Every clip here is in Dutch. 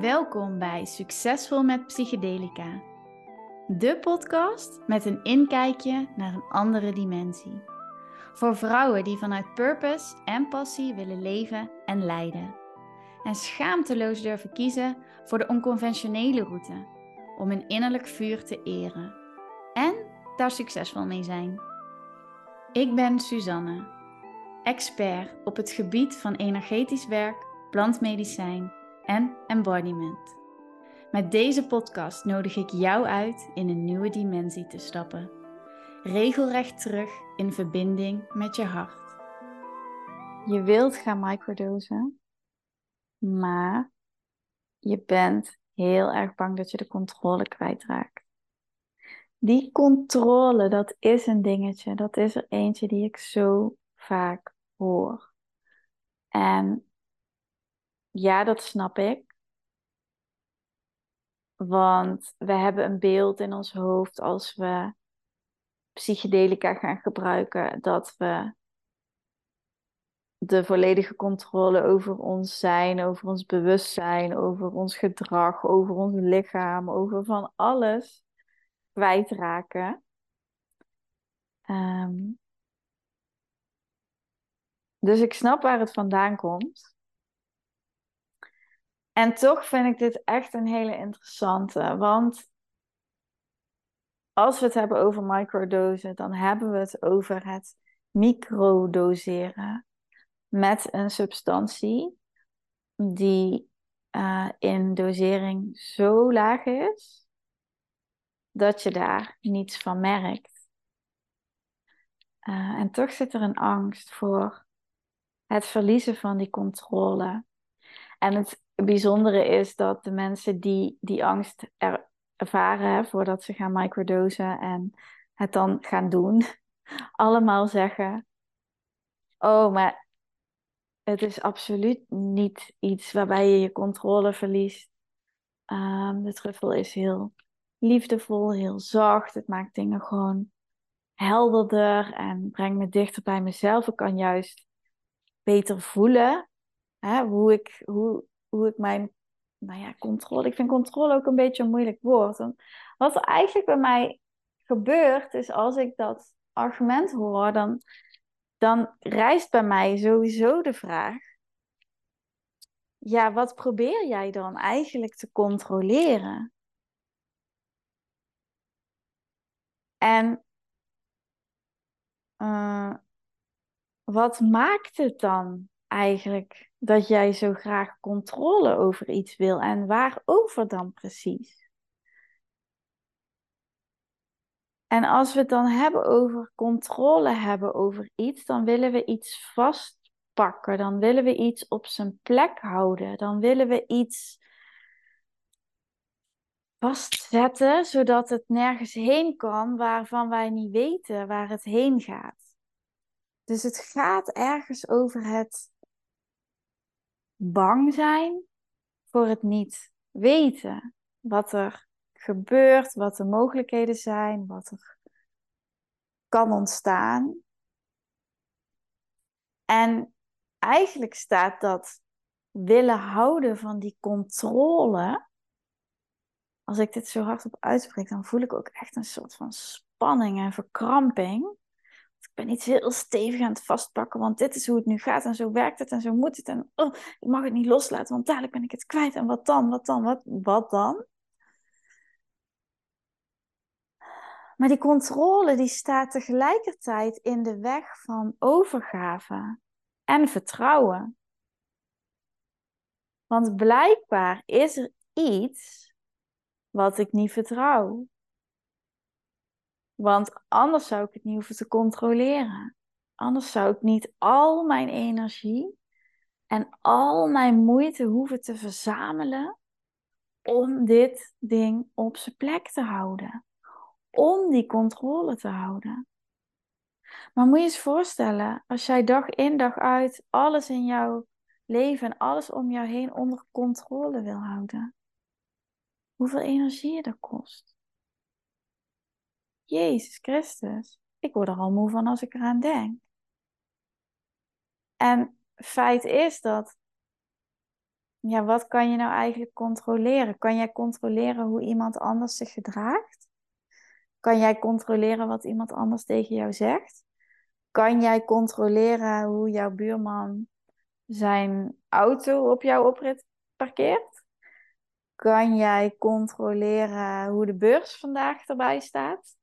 Welkom bij Succesvol met Psychedelica. De podcast met een inkijkje naar een andere dimensie. Voor vrouwen die vanuit purpose en passie willen leven en leiden. En schaamteloos durven kiezen voor de onconventionele route om hun innerlijk vuur te eren. En daar succesvol mee zijn. Ik ben Suzanne, expert op het gebied van energetisch werk, plantmedicijn en embodiment. Met deze podcast nodig ik jou uit in een nieuwe dimensie te stappen. Regelrecht terug in verbinding met je hart. Je wilt gaan microdosen, maar je bent heel erg bang dat je de controle kwijtraakt. Die controle, dat is een dingetje. Dat is er eentje die ik zo vaak hoor. En ja, dat snap ik. Want we hebben een beeld in ons hoofd als we psychedelica gaan gebruiken, dat we de volledige controle over ons zijn, over ons bewustzijn, over ons gedrag, over ons lichaam, over van alles kwijtraken. Um, dus ik snap waar het vandaan komt. En toch vind ik dit echt een hele interessante. Want als we het hebben over microdosen, dan hebben we het over het microdoseren met een substantie die uh, in dosering zo laag is dat je daar niets van merkt. Uh, en toch zit er een angst voor het verliezen van die controle. En het bijzondere is dat de mensen die die angst ervaren voordat ze gaan microdosen en het dan gaan doen, allemaal zeggen: Oh, maar het is absoluut niet iets waarbij je je controle verliest. Um, de truffel is heel liefdevol, heel zacht. Het maakt dingen gewoon helderder en brengt me dichter bij mezelf. Ik kan juist beter voelen hè, hoe, ik, hoe, hoe ik mijn nou ja, controle. Ik vind controle ook een beetje een moeilijk woord. wat er eigenlijk bij mij gebeurt, is als ik dat argument hoor, dan, dan rijst bij mij sowieso de vraag: ja, wat probeer jij dan eigenlijk te controleren? En uh, wat maakt het dan eigenlijk dat jij zo graag controle over iets wil en waarover dan precies? En als we het dan hebben over controle hebben over iets, dan willen we iets vastpakken, dan willen we iets op zijn plek houden, dan willen we iets vastzetten, zodat het nergens heen kan waarvan wij niet weten waar het heen gaat. Dus het gaat ergens over het bang zijn voor het niet weten. Wat er gebeurt, wat de mogelijkheden zijn, wat er kan ontstaan. En eigenlijk staat dat willen houden van die controle als ik dit zo hardop uitspreek, dan voel ik ook echt een soort van spanning en verkramping. Ik ben iets heel stevig aan het vastpakken, want dit is hoe het nu gaat en zo werkt het en zo moet het. En oh, ik mag het niet loslaten, want dadelijk ben ik het kwijt. En wat dan, wat dan, wat, wat dan? Maar die controle die staat tegelijkertijd in de weg van overgave en vertrouwen. Want blijkbaar is er iets wat ik niet vertrouw. Want anders zou ik het niet hoeven te controleren. Anders zou ik niet al mijn energie en al mijn moeite hoeven te verzamelen om dit ding op zijn plek te houden. Om die controle te houden. Maar moet je eens voorstellen, als jij dag in dag uit alles in jouw leven en alles om jou heen onder controle wil houden hoeveel energie dat kost. Jezus Christus, ik word er al moe van als ik eraan denk. En feit is dat ja, wat kan je nou eigenlijk controleren? Kan jij controleren hoe iemand anders zich gedraagt? Kan jij controleren wat iemand anders tegen jou zegt? Kan jij controleren hoe jouw buurman zijn auto op jouw oprit parkeert? Kan jij controleren hoe de beurs vandaag erbij staat?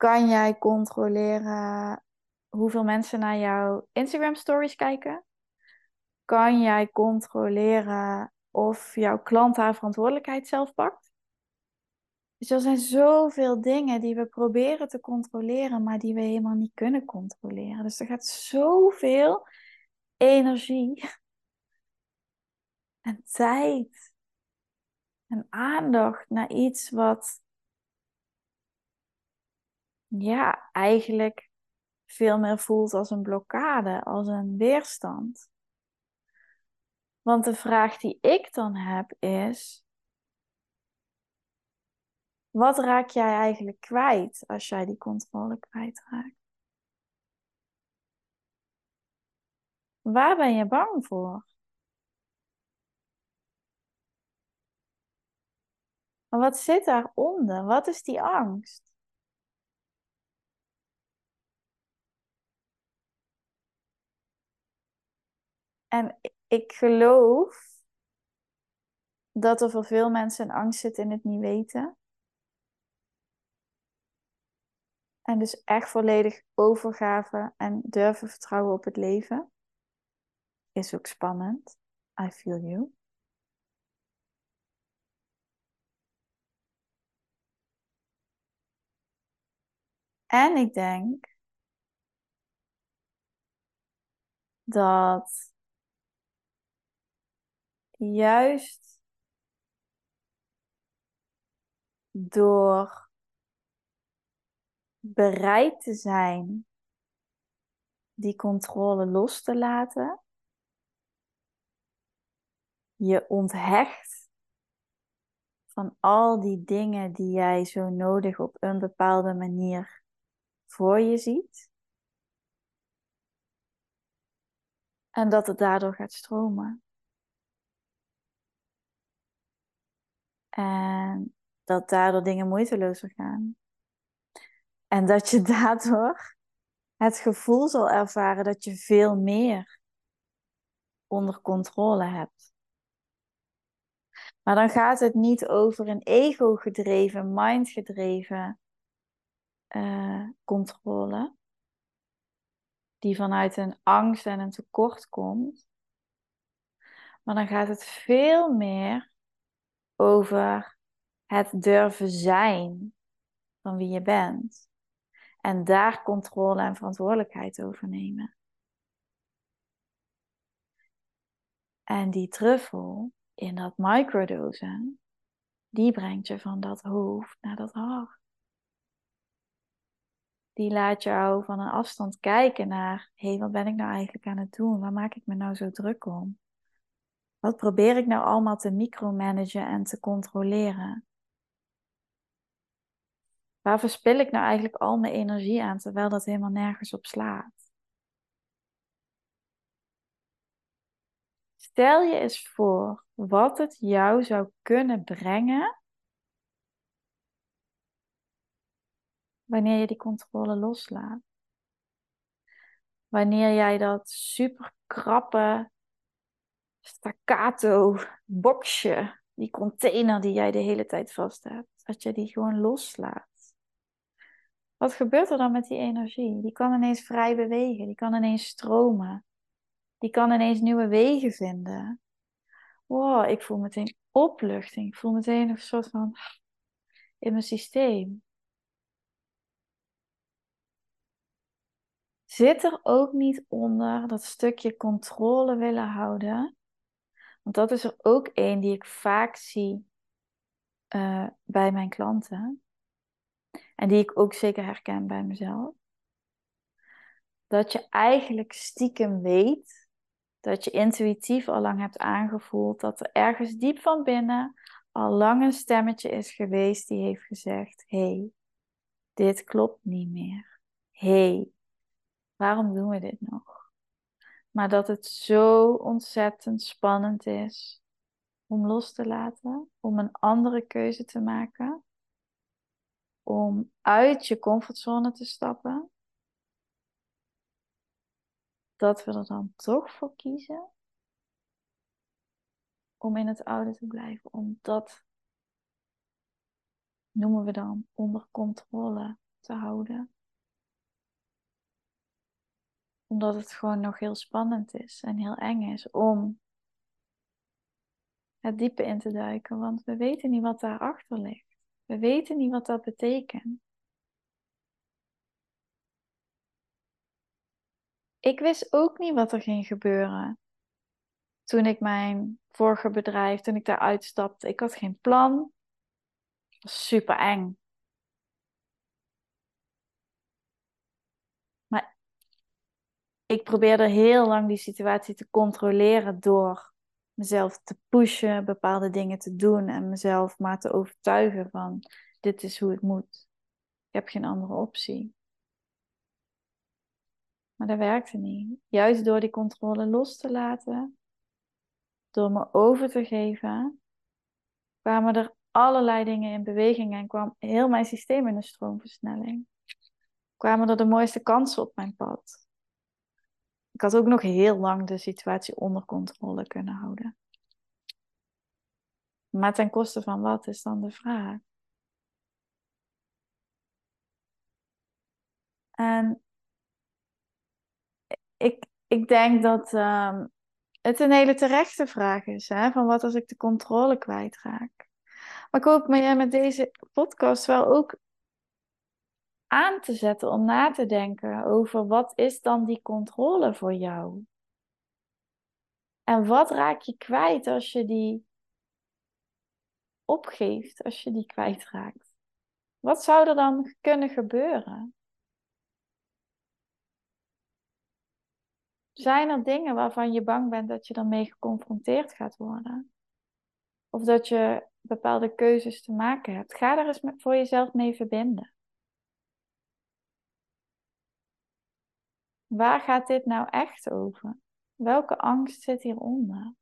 Kan jij controleren hoeveel mensen naar jouw Instagram stories kijken? Kan jij controleren of jouw klant haar verantwoordelijkheid zelf pakt? Dus er zijn zoveel dingen die we proberen te controleren, maar die we helemaal niet kunnen controleren. Dus er gaat zoveel energie en tijd en aandacht naar iets wat ja, eigenlijk veel meer voelt als een blokkade, als een weerstand. Want de vraag die ik dan heb is: wat raak jij eigenlijk kwijt als jij die controle kwijtraakt? Waar ben je bang voor? Wat zit daaronder? Wat is die angst? En ik geloof dat er voor veel mensen een angst zit in het niet weten. En dus echt volledig overgave en durven vertrouwen op het leven. Is ook spannend. I feel you. En ik denk dat juist door bereid te zijn die controle los te laten, je onthecht van al die dingen die jij zo nodig op een bepaalde manier voor je ziet. En dat het daardoor gaat stromen. En dat daardoor dingen moeitelozer gaan. En dat je daardoor het gevoel zal ervaren dat je veel meer onder controle hebt. Maar dan gaat het niet over een ego-gedreven, mind-gedreven uh, controle, die vanuit een angst en een tekort komt. Maar dan gaat het veel meer over het durven zijn van wie je bent. En daar controle en verantwoordelijkheid over nemen. En die truffel in dat microdosen, die brengt je van dat hoofd naar dat hart. Die laat jou van een afstand kijken naar, hé, hey, wat ben ik nou eigenlijk aan het doen? Waar maak ik me nou zo druk om? Wat probeer ik nou allemaal te micromanagen en te controleren? Waar verspil ik nou eigenlijk al mijn energie aan terwijl dat helemaal nergens op slaat? Stel je eens voor wat het jou zou kunnen brengen wanneer je die controle loslaat. Wanneer jij dat super krappe staccato boxje, die container die jij de hele tijd vast hebt, dat je die gewoon loslaat. Wat gebeurt er dan met die energie? Die kan ineens vrij bewegen, die kan ineens stromen, die kan ineens nieuwe wegen vinden. Wow, ik voel meteen opluchting, ik voel meteen een soort van in mijn systeem. Zit er ook niet onder dat stukje controle willen houden? Want dat is er ook één die ik vaak zie uh, bij mijn klanten. En die ik ook zeker herken bij mezelf. Dat je eigenlijk stiekem weet, dat je intuïtief al lang hebt aangevoeld, dat er ergens diep van binnen al lang een stemmetje is geweest die heeft gezegd: hé, hey, dit klopt niet meer. Hé, hey, waarom doen we dit nog? Maar dat het zo ontzettend spannend is om los te laten, om een andere keuze te maken, om uit je comfortzone te stappen, dat we er dan toch voor kiezen om in het oude te blijven, om dat noemen we dan onder controle te houden. Omdat het gewoon nog heel spannend is en heel eng is om het diepe in te duiken, want we weten niet wat daarachter ligt. We weten niet wat dat betekent. Ik wist ook niet wat er ging gebeuren toen ik mijn vorige bedrijf, toen ik daar uitstapte. Ik had geen plan. Super eng. Ik probeerde heel lang die situatie te controleren door mezelf te pushen, bepaalde dingen te doen en mezelf maar te overtuigen van dit is hoe het moet. Ik heb geen andere optie. Maar dat werkte niet. Juist door die controle los te laten, door me over te geven, kwamen er allerlei dingen in beweging en kwam heel mijn systeem in een stroomversnelling. Kwamen er de mooiste kansen op mijn pad. Ik had ook nog heel lang de situatie onder controle kunnen houden. Maar ten koste van wat is dan de vraag? En ik, ik denk dat um, het een hele terechte vraag is. Hè? Van wat als ik de controle kwijtraak? Maar ik hoop me met deze podcast wel ook aan te zetten om na te denken over wat is dan die controle voor jou? En wat raak je kwijt als je die opgeeft, als je die kwijtraakt? Wat zou er dan kunnen gebeuren? Zijn er dingen waarvan je bang bent dat je ermee geconfronteerd gaat worden? Of dat je bepaalde keuzes te maken hebt? Ga er eens voor jezelf mee verbinden. Waar gaat dit nou echt over? Welke angst zit hieronder?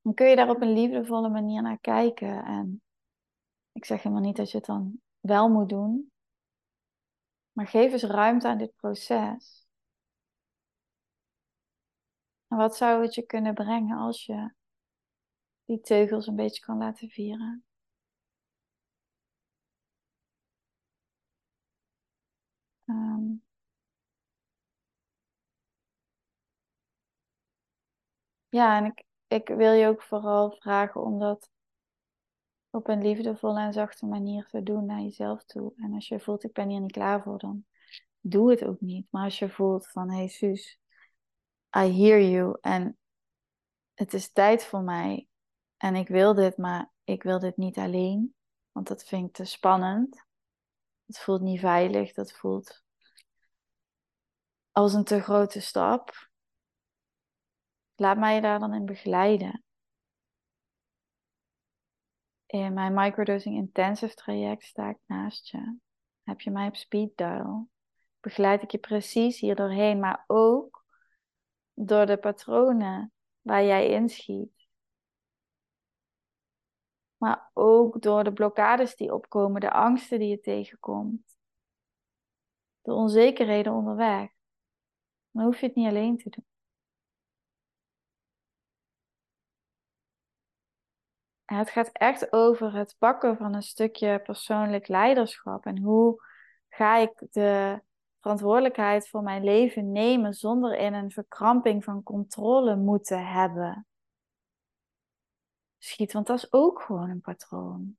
Dan kun je daar op een liefdevolle manier naar kijken. En ik zeg helemaal niet dat je het dan wel moet doen. Maar geef eens ruimte aan dit proces. En wat zou het je kunnen brengen als je die teugels een beetje kan laten vieren? Um, ja, en ik, ik wil je ook vooral vragen om dat op een liefdevolle en zachte manier te doen naar jezelf toe. En als je voelt, ik ben hier niet klaar voor, dan doe het ook niet. Maar als je voelt van, hey Suus, I hear you en het is tijd voor mij en ik wil dit, maar ik wil dit niet alleen, want dat vind ik te spannend. Het voelt niet veilig, dat voelt als een te grote stap. Laat mij je daar dan in begeleiden. In mijn microdosing intensive traject sta ik naast je. Heb je mij op speed dial? Begeleid ik je precies hier doorheen, maar ook door de patronen waar jij inschiet. Maar ook door de blokkades die opkomen, de angsten die je tegenkomt. De onzekerheden onderweg. Dan hoef je het niet alleen te doen. Het gaat echt over het pakken van een stukje persoonlijk leiderschap. En hoe ga ik de verantwoordelijkheid voor mijn leven nemen zonder in een verkramping van controle moeten hebben. Schiet, want dat is ook gewoon een patroon.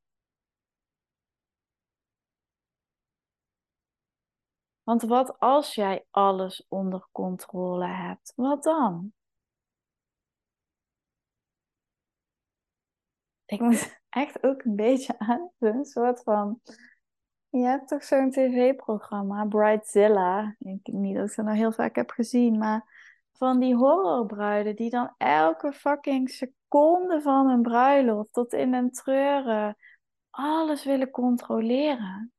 Want wat als jij alles onder controle hebt? Wat dan? ik moet echt ook een beetje aan een soort van. Je hebt toch zo'n tv-programma, Brightzilla. Ik denk niet dat ik dat nou heel vaak heb gezien, maar van die horrorbruiden die dan elke fucking seconde van een bruiloft tot in een treuren alles willen controleren.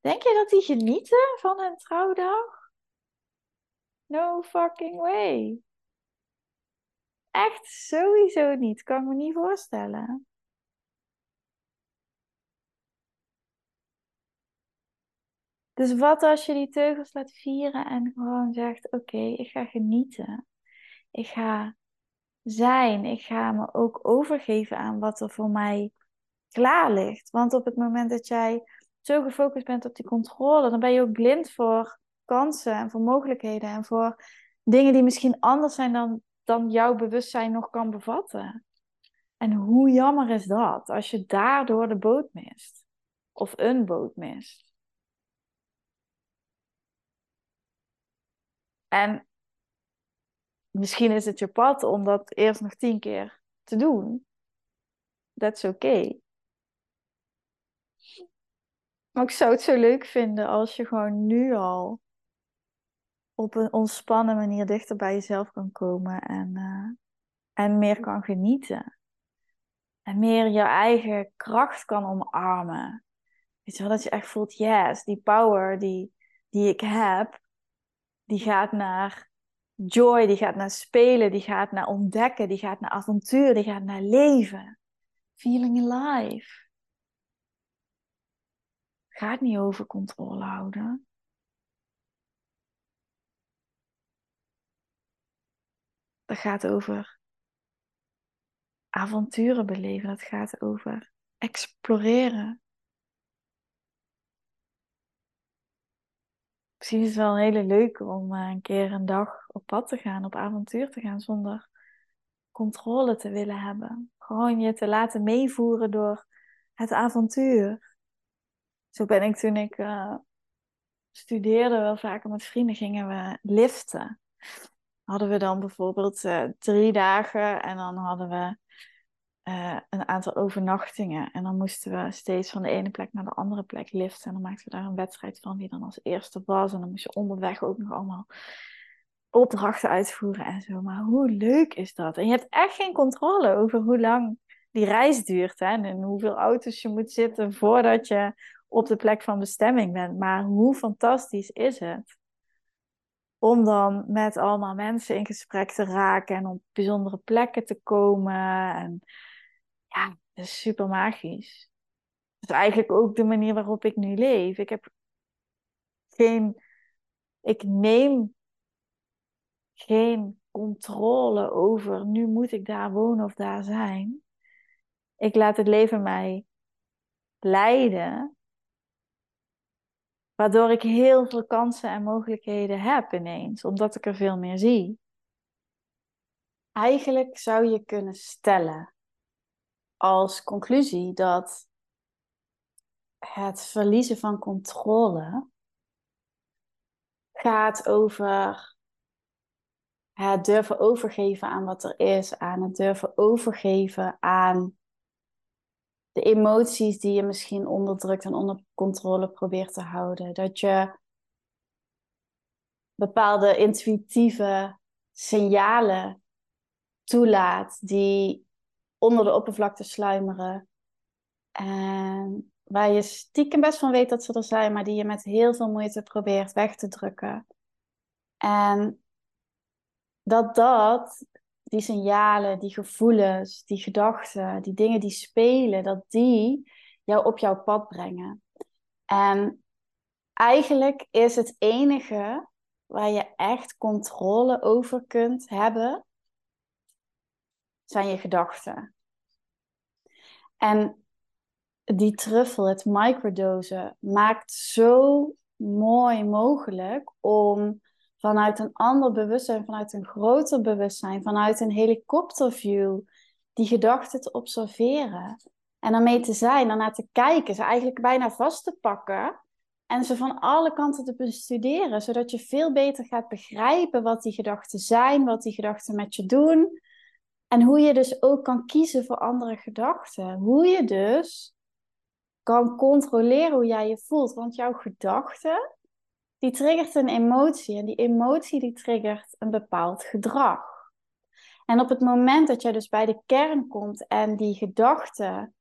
Denk je dat die genieten van hun trouwdag? No fucking way. Echt sowieso niet. Kan ik me niet voorstellen. Dus wat als je die teugels laat vieren en gewoon zegt: Oké, ik ga genieten. Ik ga zijn. Ik ga me ook overgeven aan wat er voor mij klaar ligt. Want op het moment dat jij zo gefocust bent op die controle, dan ben je ook blind voor kansen en voor mogelijkheden en voor dingen die misschien anders zijn dan, dan jouw bewustzijn nog kan bevatten. En hoe jammer is dat als je daardoor de boot mist? Of een boot mist. En misschien is het je pad om dat eerst nog tien keer te doen. That's okay. Maar ik zou het zo leuk vinden als je gewoon nu al op een ontspannen manier dichter bij jezelf kan komen en, uh, en meer kan genieten. En meer je eigen kracht kan omarmen. Weet je wel, dat je echt voelt, yes, die power die, die ik heb, die gaat naar joy, die gaat naar spelen, die gaat naar ontdekken, die gaat naar avontuur, die gaat naar leven. Feeling alive. Gaat niet over controle houden. Dat gaat over avonturen beleven. Dat gaat over exploreren. Misschien is het wel een hele leuke om eh, een keer een dag op pad te gaan, op avontuur te gaan zonder controle te willen hebben. Gewoon je te laten meevoeren door het avontuur. Zo ben ik toen ik uh, studeerde wel vaker met vrienden, gingen we liften. Hadden we dan bijvoorbeeld uh, drie dagen en dan hadden we uh, een aantal overnachtingen. En dan moesten we steeds van de ene plek naar de andere plek liften. En dan maakten we daar een wedstrijd van wie dan als eerste was. En dan moest je onderweg ook nog allemaal opdrachten uitvoeren en zo. Maar hoe leuk is dat? En je hebt echt geen controle over hoe lang die reis duurt. Hè? En hoeveel auto's je moet zitten voordat je op de plek van bestemming bent. Maar hoe fantastisch is het? Om dan met allemaal mensen in gesprek te raken en op bijzondere plekken te komen. En ja, dat is super magisch. Dat is eigenlijk ook de manier waarop ik nu leef. Ik heb geen. Ik neem geen controle over. Nu moet ik daar wonen of daar zijn. Ik laat het leven mij leiden. Waardoor ik heel veel kansen en mogelijkheden heb ineens, omdat ik er veel meer zie. Eigenlijk zou je kunnen stellen als conclusie dat het verliezen van controle gaat over het durven overgeven aan wat er is, aan het durven overgeven aan de emoties die je misschien onderdrukt en onder controle probeert te houden. Dat je bepaalde intuïtieve signalen toelaat die onder de oppervlakte sluimeren. En waar je stiekem best van weet dat ze er zijn, maar die je met heel veel moeite probeert weg te drukken. En dat dat die signalen, die gevoelens, die gedachten, die dingen die spelen, dat die jou op jouw pad brengen. En eigenlijk is het enige waar je echt controle over kunt hebben, zijn je gedachten. En die truffel, het microdosen, maakt zo mooi mogelijk om vanuit een ander bewustzijn, vanuit een groter bewustzijn, vanuit een helikopterview, die gedachten te observeren. En daarmee te zijn, daarnaar te kijken, ze eigenlijk bijna vast te pakken en ze van alle kanten te bestuderen, zodat je veel beter gaat begrijpen wat die gedachten zijn, wat die gedachten met je doen. En hoe je dus ook kan kiezen voor andere gedachten. Hoe je dus kan controleren hoe jij je voelt. Want jouw gedachten, die triggert een emotie en die emotie die triggert een bepaald gedrag. En op het moment dat jij dus bij de kern komt en die gedachte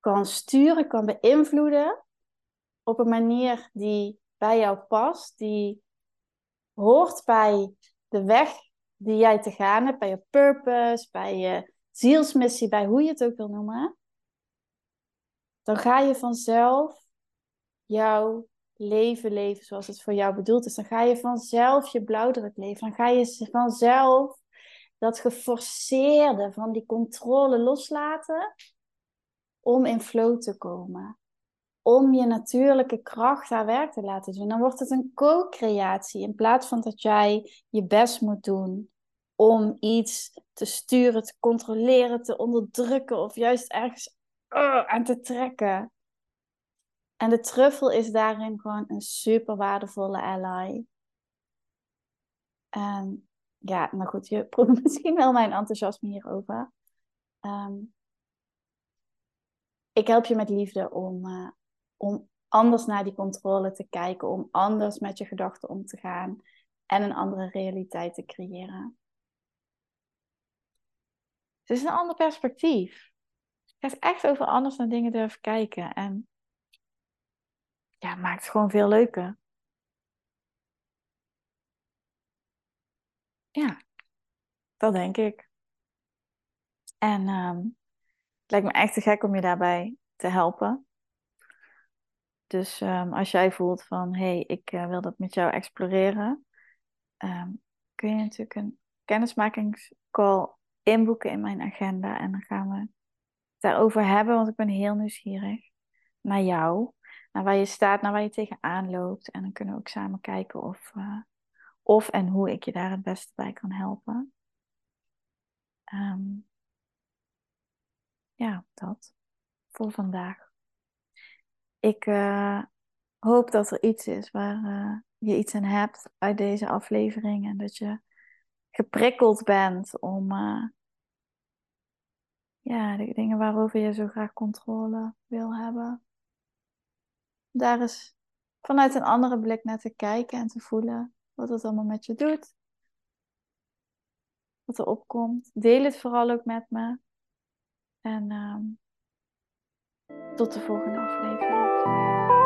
kan sturen, kan beïnvloeden, op een manier die bij jou past, die hoort bij de weg die jij te gaan hebt, bij je purpose, bij je zielsmissie, bij hoe je het ook wil noemen, dan ga je vanzelf jouw leven leven zoals het voor jou bedoeld is. Dan ga je vanzelf je blauwdruk leven. Dan ga je vanzelf dat geforceerde van die controle loslaten om in flow te komen. Om je natuurlijke kracht haar werk te laten doen. Dan wordt het een co-creatie in plaats van dat jij je best moet doen om iets te sturen, te controleren, te onderdrukken of juist ergens uh, aan te trekken. En de truffel is daarin gewoon een super waardevolle ally. En ja, nou goed, je proeft misschien wel mijn enthousiasme hierover. Um, ik help je met liefde om, uh, om anders naar die controle te kijken, om anders met je gedachten om te gaan en een andere realiteit te creëren. Het is een ander perspectief. Je gaat echt over anders naar dingen durven kijken. En ja, maakt het gewoon veel leuker. Ja, dat denk ik. En um, het lijkt me echt te gek om je daarbij te helpen. Dus um, als jij voelt van, hé, hey, ik uh, wil dat met jou exploreren, um, kun je natuurlijk een kennismakingscall inboeken in mijn agenda. En dan gaan we het daarover hebben, want ik ben heel nieuwsgierig naar jou. Naar waar je staat, naar waar je tegenaan loopt. En dan kunnen we ook samen kijken of, uh, of en hoe ik je daar het beste bij kan helpen. Um, ja, dat. Voor vandaag. Ik uh, hoop dat er iets is waar uh, je iets aan hebt uit deze aflevering. En dat je geprikkeld bent om ja, de dingen waarover je zo graag controle wil hebben. Daar is vanuit een andere blik naar te kijken en te voelen wat het allemaal met je doet. Wat er opkomt. Deel het vooral ook met me. En um, tot de volgende aflevering.